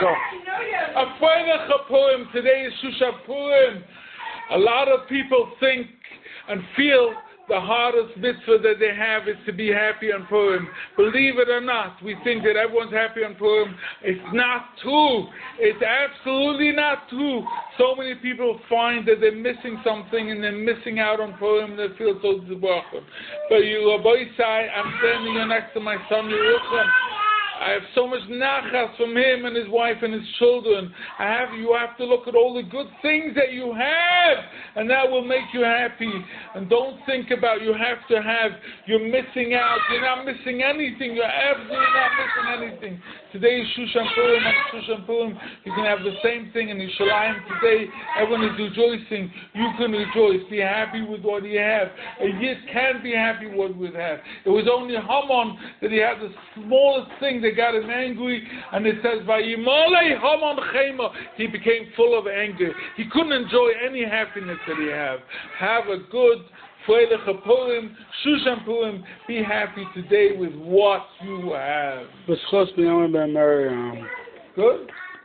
Go. Today is Shusha. A lot of people think and feel the hardest mitzvah that they have is to be happy on Purim. Believe it or not, we think that everyone's happy on Purim. It's not true. It's absolutely not true. So many people find that they're missing something and they're missing out on Purim and they feel so disappointed. But you, Rabbi Sai, I'm standing here next to my son, Yerucham. I have so much nachas from him and his wife and his children. I have you have to look at all the good things that you have, and that will make you happy. And don't think about you have to have. You're missing out. You're not missing anything. You're absolutely not missing anything. Today is Shushan Purim and Shushan Purim. You can have the same thing in Yerushalayim today. Everyone is rejoicing. You can rejoice. Be happy with what you have. A yid can be happy with what we have. It was only Haman that he had the smallest thing that got him angry, and it says, Vayimole Haman Chema. He became full of anger. He couldn't enjoy any happiness that he have. Have a good Freilich Purim, Shushan Purim. Be happy today with what you have. B'schos b'yom ben Miriam. Good?